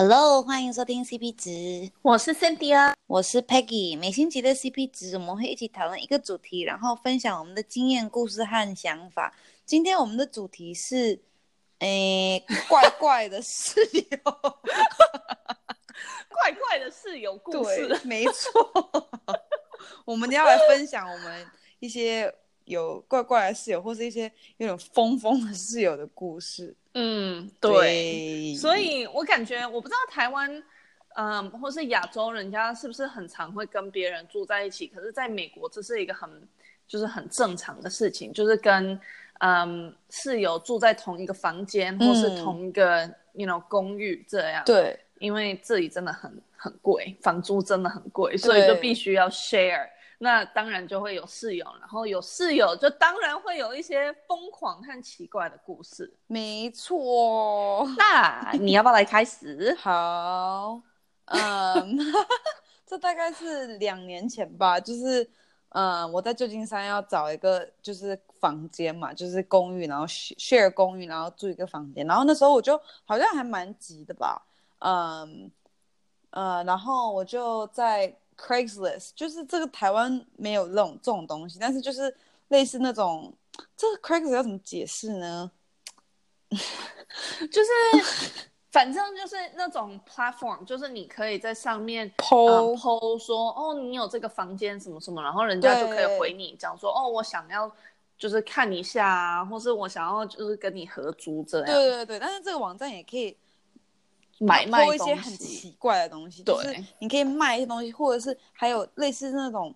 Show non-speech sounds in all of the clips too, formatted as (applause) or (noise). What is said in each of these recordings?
Hello，欢迎收听 CP 值，我是 Cindy 啊，我是 Peggy。每星期的 CP 值，我们会一起讨论一个主题，然后分享我们的经验、故事和想法。今天我们的主题是，诶，(laughs) 怪怪的室友，(laughs) 怪怪的室友故事，对，没错。(laughs) 我们要来分享我们一些有怪怪的室友，或是一些有点疯疯的室友的故事。嗯，对，对，所以我感觉我不知道台湾，嗯，或是亚洲人家是不是很常会跟别人住在一起，可是在美国这是一个很就是很正常的事情，就是跟嗯室友住在同一个房间，或是同一个、嗯、you know 公寓这样。对，因为这里真的很很贵，房租真的很贵，所以就必须要 share。那当然就会有室友，然后有室友就当然会有一些疯狂和奇怪的故事。没错，(laughs) 那你要不要来开始？好，嗯，(laughs) 这大概是两年前吧，就是嗯，我在旧金山要找一个就是房间嘛，就是公寓，然后 share 公寓，然后住一个房间，然后那时候我就好像还蛮急的吧，嗯，呃，然后我就在。Craigslist 就是这个台湾没有这种这种东西，但是就是类似那种，这个 Craigslist 要怎么解释呢？(laughs) 就是反正就是那种 platform，就是你可以在上面 po、uh, po 说哦，你有这个房间什么什么，然后人家就可以回你讲说哦，我想要就是看一下啊，或是我想要就是跟你合租这样。对对对，但是这个网站也可以。买卖一些很奇怪的东西，对，就是你可以卖一些东西，或者是还有类似那种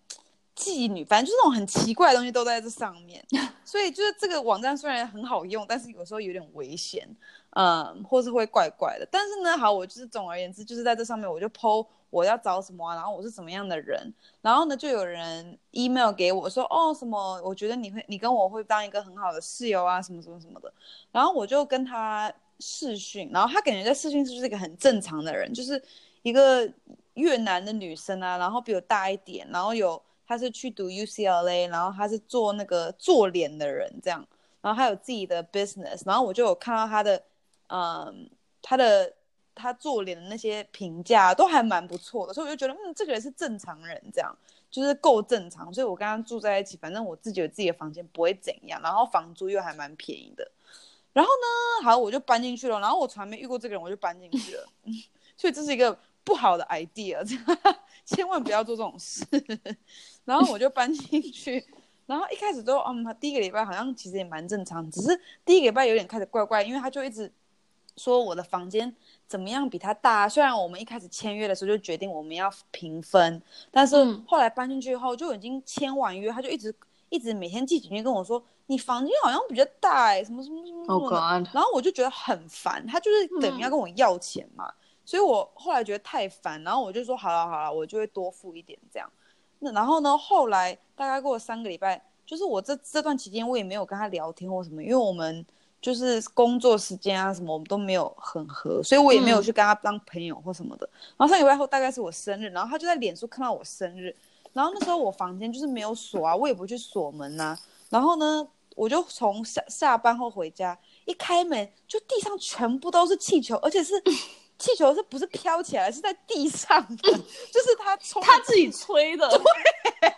妓女，反正就是那种很奇怪的东西都在这上面。(laughs) 所以就是这个网站虽然很好用，但是有时候有点危险，嗯，或是会怪怪的。但是呢，好，我就是总而言之，就是在这上面我就 po 我要找什么啊，然后我是什么样的人，然后呢就有人 email 给我说，哦，什么，我觉得你会，你跟我会当一个很好的室友啊，什么什么什么的，然后我就跟他。视讯，然后他感觉在视讯是就是一个很正常的人，就是一个越南的女生啊，然后比我大一点，然后有他是去读 UCLA，然后他是做那个做脸的人这样，然后他有自己的 business，然后我就有看到他的，嗯，他的他做脸的那些评价都还蛮不错的，所以我就觉得嗯，这个人是正常人这样，就是够正常，所以我跟他住在一起，反正我自己有自己的房间，不会怎样，然后房租又还蛮便宜的。然后呢，好，我就搬进去了。然后我从来没遇过这个人，我就搬进去了。(laughs) 所以这是一个不好的 idea，(laughs) 千万不要做这种事。然后我就搬进去，然后一开始都，嗯，第一个礼拜好像其实也蛮正常，只是第一个礼拜有点开始怪怪，因为他就一直说我的房间怎么样比他大。虽然我们一开始签约的时候就决定我们要平分，但是后来搬进去以后就已经签完约，他就一直一直每天寄简讯跟我说。你房间好像比较大什么什么什么什么的，oh、然后我就觉得很烦，他就是等于要跟我要钱嘛，嗯、所以我后来觉得太烦，然后我就说好了好了，我就会多付一点这样。那然后呢，后来大概过了三个礼拜，就是我这这段期间我也没有跟他聊天或什么，因为我们就是工作时间啊什么我们都没有很合，所以我也没有去跟他当朋友或什么的。嗯、然后三个礼拜后大概是我生日，然后他就在脸书看到我生日，然后那时候我房间就是没有锁啊，我也不去锁门呐、啊，然后呢。我就从下下班后回家，一开门就地上全部都是气球，而且是 (laughs) 气球，是不是飘起来，是在地上的，(laughs) 就是他冲他自己吹的，对，(laughs)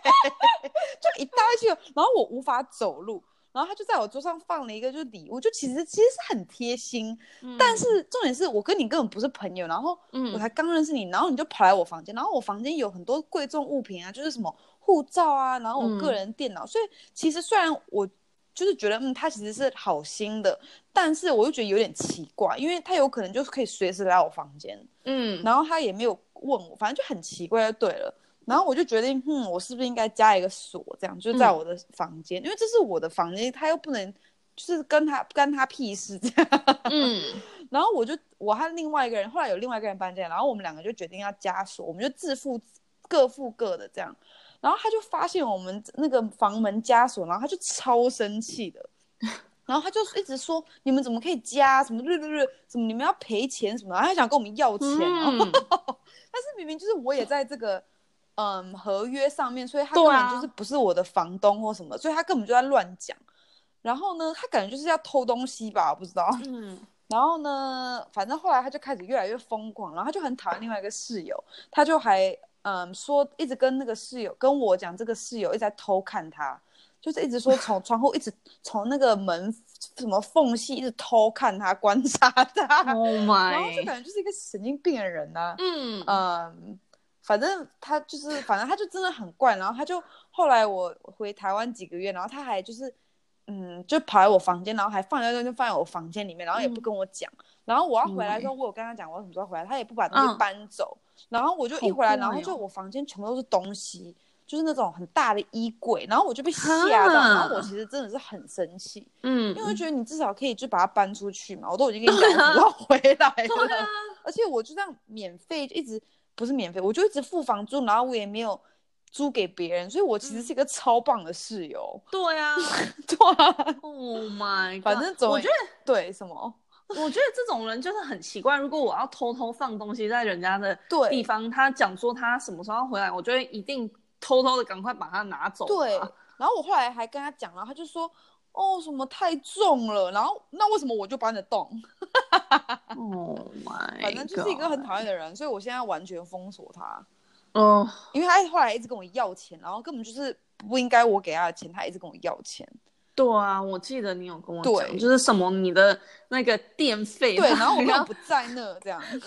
就一大堆气球，然后我无法走路，然后他就在我桌上放了一个就是礼物，就其实其实是很贴心，嗯、但是重点是我跟你根本不是朋友，然后我才刚认识你，然后你就跑来我房间，然后我房间有很多贵重物品啊，就是什么护照啊，然后我个人电脑，嗯、所以其实虽然我。就是觉得，嗯，他其实是好心的，但是我又觉得有点奇怪，因为他有可能就是可以随时来我房间，嗯，然后他也没有问我，反正就很奇怪就对了。然后我就决定，嗯，我是不是应该加一个锁，这样就在我的房间，嗯、因为这是我的房间，他又不能就是跟他干他屁事这样，嗯。(laughs) 然后我就我和另外一个人，后来有另外一个人搬进来，然后我们两个就决定要加锁，我们就自付各付各的这样。然后他就发现我们那个房门加锁，然后他就超生气的，(laughs) 然后他就一直说，你们怎么可以加什么日日日什么你们要赔钱什么，然后他想跟我们要钱，嗯、(laughs) 但是明明就是我也在这个嗯合约上面，所以他根本就是不是我的房东或什么，所以他根本就在乱讲。然后呢，他感觉就是要偷东西吧，我不知道。嗯，(laughs) 然后呢，反正后来他就开始越来越疯狂，然后他就很讨厌另外一个室友，他就还嗯说一直跟那个室友跟我讲，这个室友一直在偷看他，就是一直说从 (laughs) 窗户一直从那个门什么缝隙一直偷看他观察他，Oh (laughs) 然后就感觉就是一个神经病的人呐、啊，嗯嗯，反正他就是反正他就真的很怪，然后他就后来我回台湾几个月，然后他还就是。嗯，就跑来我房间，然后还放在那，就放在我房间里面，然后也不跟我讲。嗯、然后我要回来的时候，我有跟他讲我什么时候回来，他也不把东西搬走。嗯、然后我就一回来，然后就我房间全部都是东西，就是那种很大的衣柜。然后我就被吓到，然后我其实真的是很生气，嗯，因为我觉得你至少可以就把它搬出去嘛，我都已经跟你讲我要 (laughs) 回来了，啊、而且我就这样免费一直不是免费，我就一直付房租，然后我也没有。租给别人，所以我其实是一个超棒的室友。对啊，(laughs) 对啊。Oh my God，反正总我觉得对什么，我觉得这种人就是很奇怪。如果我要偷偷放东西在人家的地方，他讲说他什么时候要回来，我就会一定偷偷的赶快把它拿走。对。然后我后来还跟他讲了，他就说：“哦，什么太重了。”然后那为什么我就搬得动？(laughs) Oh my，(laughs) 反正就是一个很讨厌的人，所以我现在完全封锁他。哦，oh. 因为他后来一直跟我要钱，然后根本就是不应该我给他的钱，他一直跟我要钱。对啊，我记得你有跟我讲，对就是什么你的那个电费，对，然后我又不在那，这样。(laughs) 对啊，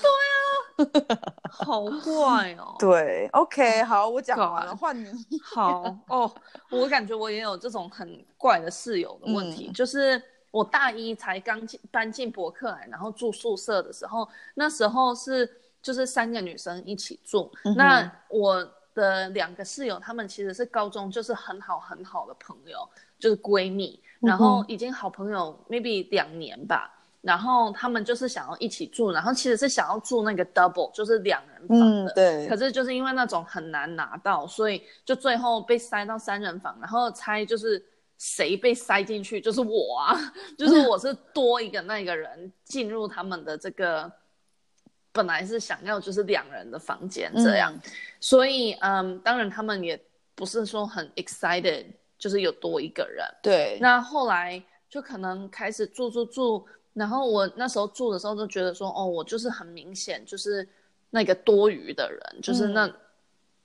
(laughs) 好怪哦。对，OK，好，我讲完了，换你。好哦，我感觉我也有这种很怪的室友的问题，嗯、就是我大一才刚进搬进博客来，然后住宿舍的时候，那时候是。就是三个女生一起住，嗯、那我的两个室友，她们其实是高中就是很好很好的朋友，就是闺蜜，然后已经好朋友 maybe 两年吧，然后他们就是想要一起住，然后其实是想要住那个 double，就是两人房的，嗯、对。可是就是因为那种很难拿到，所以就最后被塞到三人房，然后猜就是谁被塞进去，就是我啊，(laughs) 就是我是多一个那个人进入他们的这个。本来是想要就是两人的房间这样，嗯、所以嗯，当然他们也不是说很 excited，就是有多一个人。对。那后来就可能开始住住住，然后我那时候住的时候就觉得说，哦，我就是很明显就是那个多余的人，就是那、嗯、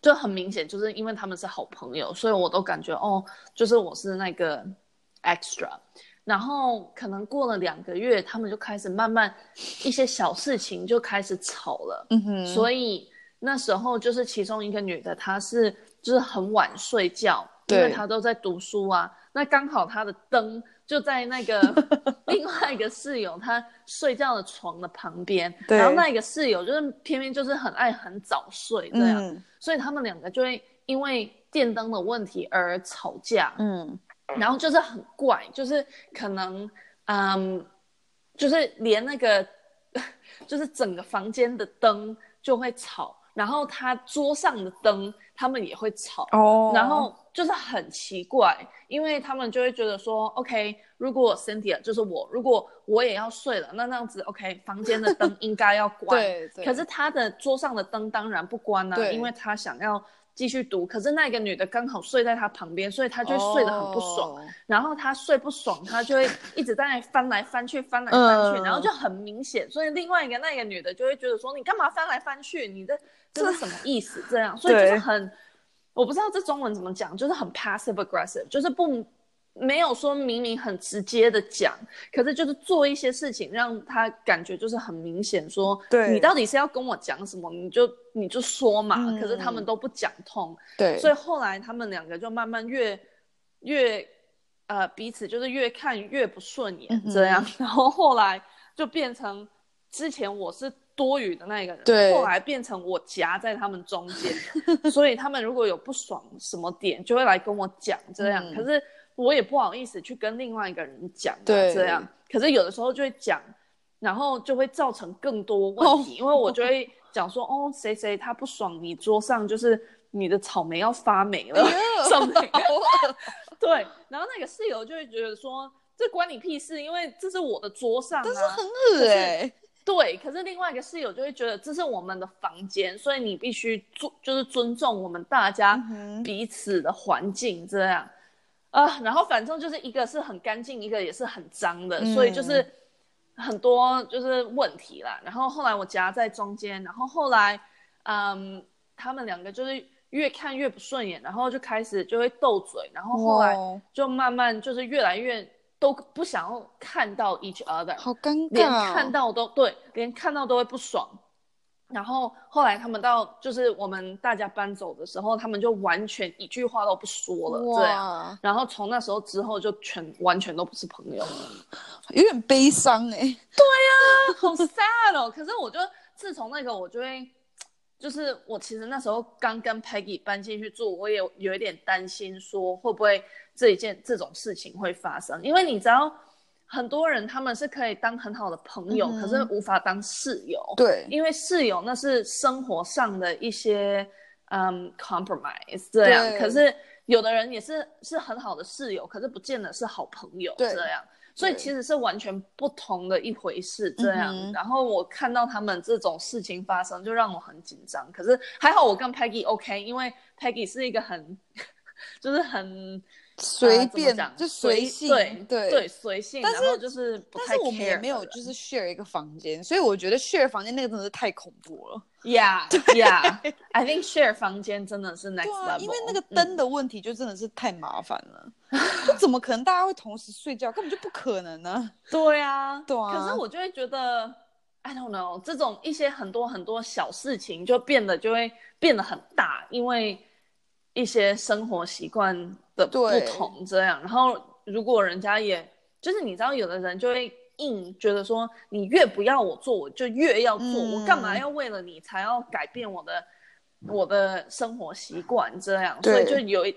就很明显就是因为他们是好朋友，所以我都感觉哦，就是我是那个 extra。然后可能过了两个月，他们就开始慢慢一些小事情就开始吵了。嗯哼。所以那时候就是其中一个女的，她是就是很晚睡觉，对因为他都在读书啊。那刚好他的灯就在那个 (laughs) 另外一个室友他睡觉的床的旁边。然后那一个室友就是偏偏就是很爱很早睡这样，嗯、所以他们两个就会因为电灯的问题而吵架。嗯。然后就是很怪，就是可能，嗯，就是连那个，(laughs) 就是整个房间的灯就会吵，然后他桌上的灯他们也会吵，哦，然后就是很奇怪，因为他们就会觉得说，OK，如果 Cynthia 就是我，如果我也要睡了，那那样子 OK，房间的灯应该要关，对，对，可是他的桌上的灯当然不关啊，因为他想要。继续读，可是那个女的刚好睡在他旁边，所以他就睡得很不爽。Oh. 然后他睡不爽，他就会一直在那里翻来翻去，翻来翻去，然后就很明显。所以另外一个那个女的就会觉得说：“你干嘛翻来翻去？你的这是什么意思？”这样，所以就是很，我不知道这中文怎么讲，就是很 passive aggressive，就是不。没有说明明很直接的讲，可是就是做一些事情，让他感觉就是很明显说，对你到底是要跟我讲什么，你就你就说嘛。嗯、可是他们都不讲通，对，所以后来他们两个就慢慢越越呃彼此就是越看越不顺眼这样，嗯、然后后来就变成之前我是多余的那个人，对，后来变成我夹在他们中间，(laughs) 所以他们如果有不爽什么点，就会来跟我讲这样，嗯、可是。我也不好意思去跟另外一个人讲，对，这样。可是有的时候就会讲，然后就会造成更多问题，因为我就会讲说，哦，谁谁他不爽，你桌上就是你的草莓要发霉了，什么？对，然后那个室友就会觉得说，这关你屁事，因为这是我的桌上啊，但是很恶哎。对，可是另外一个室友就会觉得这是我们的房间，所以你必须尊，就是尊重我们大家彼此的环境，这样。啊，然后反正就是一个是很干净，一个也是很脏的，嗯、所以就是很多就是问题啦。然后后来我夹在中间，然后后来嗯，他们两个就是越看越不顺眼，然后就开始就会斗嘴，然后后来就慢慢就是越来越都不想要看到 each other，好尴尬，连看到都对，连看到都会不爽。然后后来他们到就是我们大家搬走的时候，他们就完全一句话都不说了，这样。然后从那时候之后就全完全都不是朋友了，有点悲伤哎、欸。对呀、啊，好 sad 哦。可是我就自从那个，我就会就是我其实那时候刚跟 Peggy 搬进去住，我也有一点担心说会不会这一件这种事情会发生，因为你知道。很多人他们是可以当很好的朋友，嗯、可是无法当室友。对，因为室友那是生活上的一些嗯 compromise 这样。可是有的人也是是很好的室友，可是不见得是好朋友这样。所以其实是完全不同的一回事这样。然后我看到他们这种事情发生，就让我很紧张。可是还好我跟 Peggy OK，因为 Peggy 是一个很就是很。随便、呃、就随性，对对对随性。但是就是不太，但是我们也没有就是 share 一个房间，所以我觉得 share 房间那个真的是太恐怖了。Yeah yeah，I (laughs) think share 房间真的是 next level，、啊、因为那个灯的问题就真的是太麻烦了。(laughs) 嗯、就怎么可能大家会同时睡觉？根本就不可能呢、啊。对啊，对啊。可是我就会觉得，I don't know，这种一些很多很多小事情就变得就会变得很大，因为一些生活习惯。的不同这样，然后如果人家也就是你知道，有的人就会硬觉得说，你越不要我做，我就越要做，嗯、我干嘛要为了你才要改变我的我的生活习惯这样，所以就有一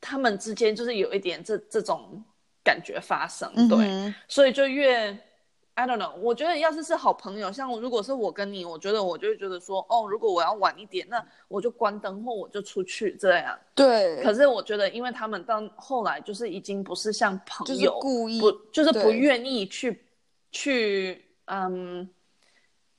他们之间就是有一点这这种感觉发生，对，嗯、所以就越。I don't know，我觉得要是是好朋友，像如果是我跟你，我觉得我就会觉得说，哦，如果我要晚一点，那我就关灯或我就出去这样。对。可是我觉得，因为他们到后来就是已经不是像朋友，就是故意，不就是不愿意去去嗯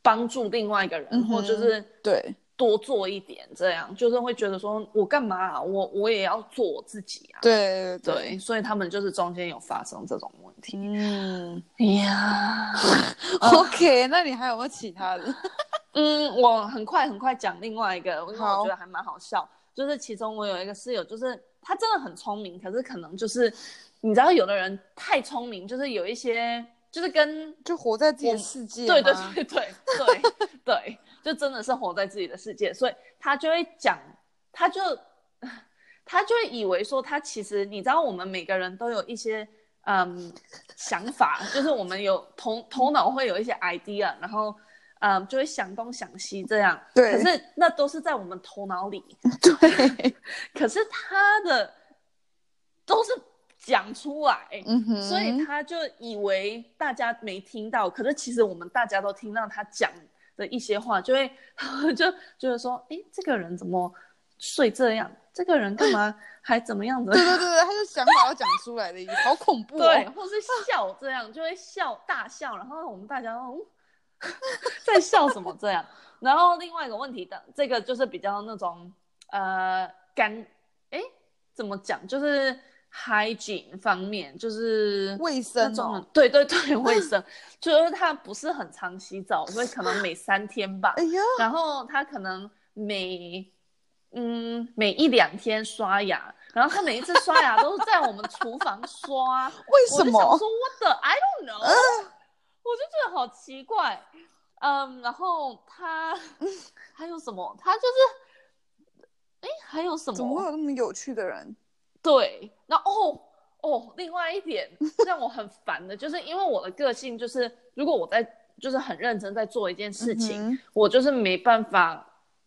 帮助另外一个人，嗯、或就是对。多做一点，这样就是会觉得说，我干嘛啊？我我也要做我自己啊。对对，对，所以他们就是中间有发生这种问题。嗯呀，(laughs) OK，那你还有没有其他的？(laughs) 嗯，我很快很快讲另外一个，因为我觉得还蛮好笑。就是其中我有一个室友，就是他真的很聪明，可是可能就是你知道，有的人太聪明，就是有一些就是跟就活在自己的世界。对对对对对对。就真的是活在自己的世界，所以他就会讲，他就 (laughs) 他就会以为说，他其实你知道，我们每个人都有一些嗯想法，就是我们有头头脑会有一些 idea，然后嗯就会想东想西这样。对。可是那都是在我们头脑里。(laughs) 对。(laughs) 可是他的都是讲出来，嗯哼。所以他就以为大家没听到，可是其实我们大家都听到他讲。的一些话就会 (laughs) 就就是说，哎，这个人怎么睡这样？这个人干嘛 (laughs) 还怎么样子？对对对对，他是想法要讲出来的，好恐怖哦。对，或是笑这样，就会笑大笑，然后我们大家都 (laughs) 在笑什么这样。然后另外一个问题的，这个就是比较那种呃干，哎，怎么讲？就是。Hygiene 方面就是卫生哦，(laughs) 对对对，卫 (laughs) 生，就是他不是很常洗澡，所以可能每三天吧。哎呀，然后他可能每嗯每一两天刷牙，然后他每一次刷牙都是在我们厨房刷，(laughs) 为什么？我说 what the I don't know，、呃、我就觉得好奇怪。嗯，然后他还有什么？他就是哎，还有什么？怎么会有那么有趣的人？对，那哦哦，另外一点 (laughs) 让我很烦的，就是因为我的个性就是，如果我在就是很认真在做一件事情，嗯、我就是没办法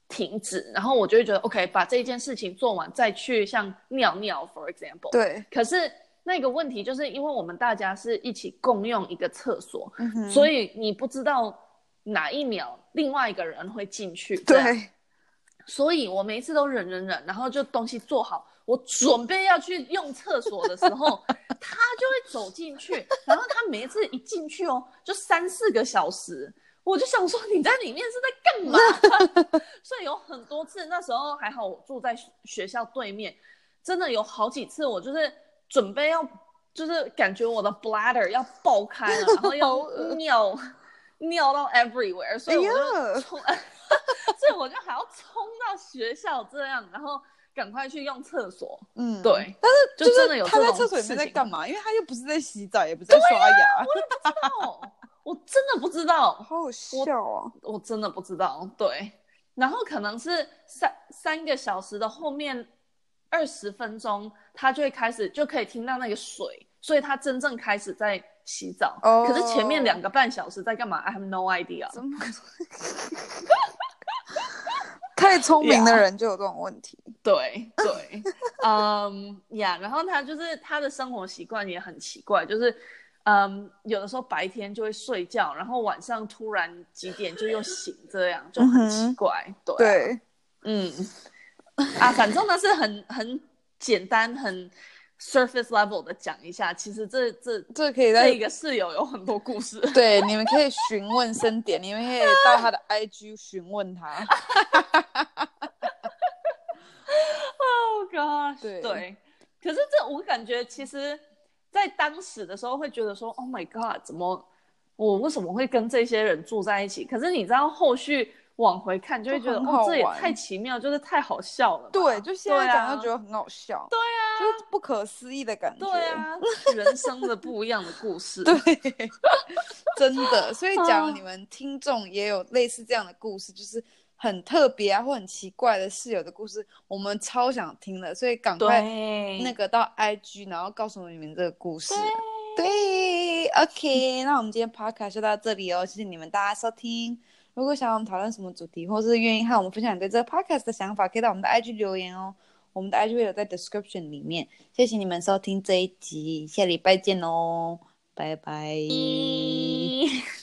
停止，然后我就会觉得 OK，把这一件事情做完再去像尿尿，for example。对。可是那个问题就是因为我们大家是一起共用一个厕所，嗯、所以你不知道哪一秒另外一个人会进去。对。所以我每一次都忍忍忍，然后就东西做好。我准备要去用厕所的时候，他就会走进去，然后他每一次一进去哦，就三四个小时，我就想说你在里面是在干嘛？(laughs) 所以有很多次，那时候还好，我住在学校对面，真的有好几次，我就是准备要就是感觉我的 bladder 要爆开了，然后要尿尿到 everywhere，所以我就冲，(laughs) 哎、所以我就还要冲到学校这样，然后赶快去用厕所。嗯，对。但是就真的有他在厕所里面在干嘛？因为他又不是在洗澡，也不是在刷牙。啊、我也不知道，我真的不知道。(laughs) 好好笑啊我！我真的不知道。对，然后可能是三三个小时的后面。二十分钟，他就会开始就可以听到那个水，所以他真正开始在洗澡。Oh. 可是前面两个半小时在干嘛？I have no idea。(laughs) 太聪明的人就有这种问题。对对，嗯呀，然后他就是他的生活习惯也很奇怪，就是嗯，um, 有的时候白天就会睡觉，然后晚上突然几点就又醒，这样就很奇怪。Mm -hmm. 对、啊、对，嗯。啊，反正呢是很很简单、很 surface level 的讲一下。其实这这这可以在一个室友有很多故事。对，你们可以询问深点，你们可以到他的 IG 询问他。(laughs) Oh God！对对，可是这我感觉，其实，在当时的时候会觉得说，Oh my God，怎么我为什么会跟这些人住在一起？可是你知道后续。往回看就会觉得哦，这也太奇妙，就是太好笑了。对，就现在讲就觉得很好笑。对啊，就是不可思议的感觉。对啊，人生的不一样的故事。(laughs) 对，真的。所以，假如你们听众也有类似这样的故事，就是很特别啊，或很奇怪的室友的故事，我们超想听的。所以，赶快那个到 IG，然后告诉我你们这个故事。对，对，OK，那我们今天 Podcast 就到这里哦，谢谢你们大家收听。如果想要我们讨论什么主题，或是愿意和我们分享你对这个 podcast 的想法，可以到我们的 IG 留言哦。我们的 IG 会有在 description 里面。谢谢你们收听这一集，下礼拜见哦，拜拜。(laughs)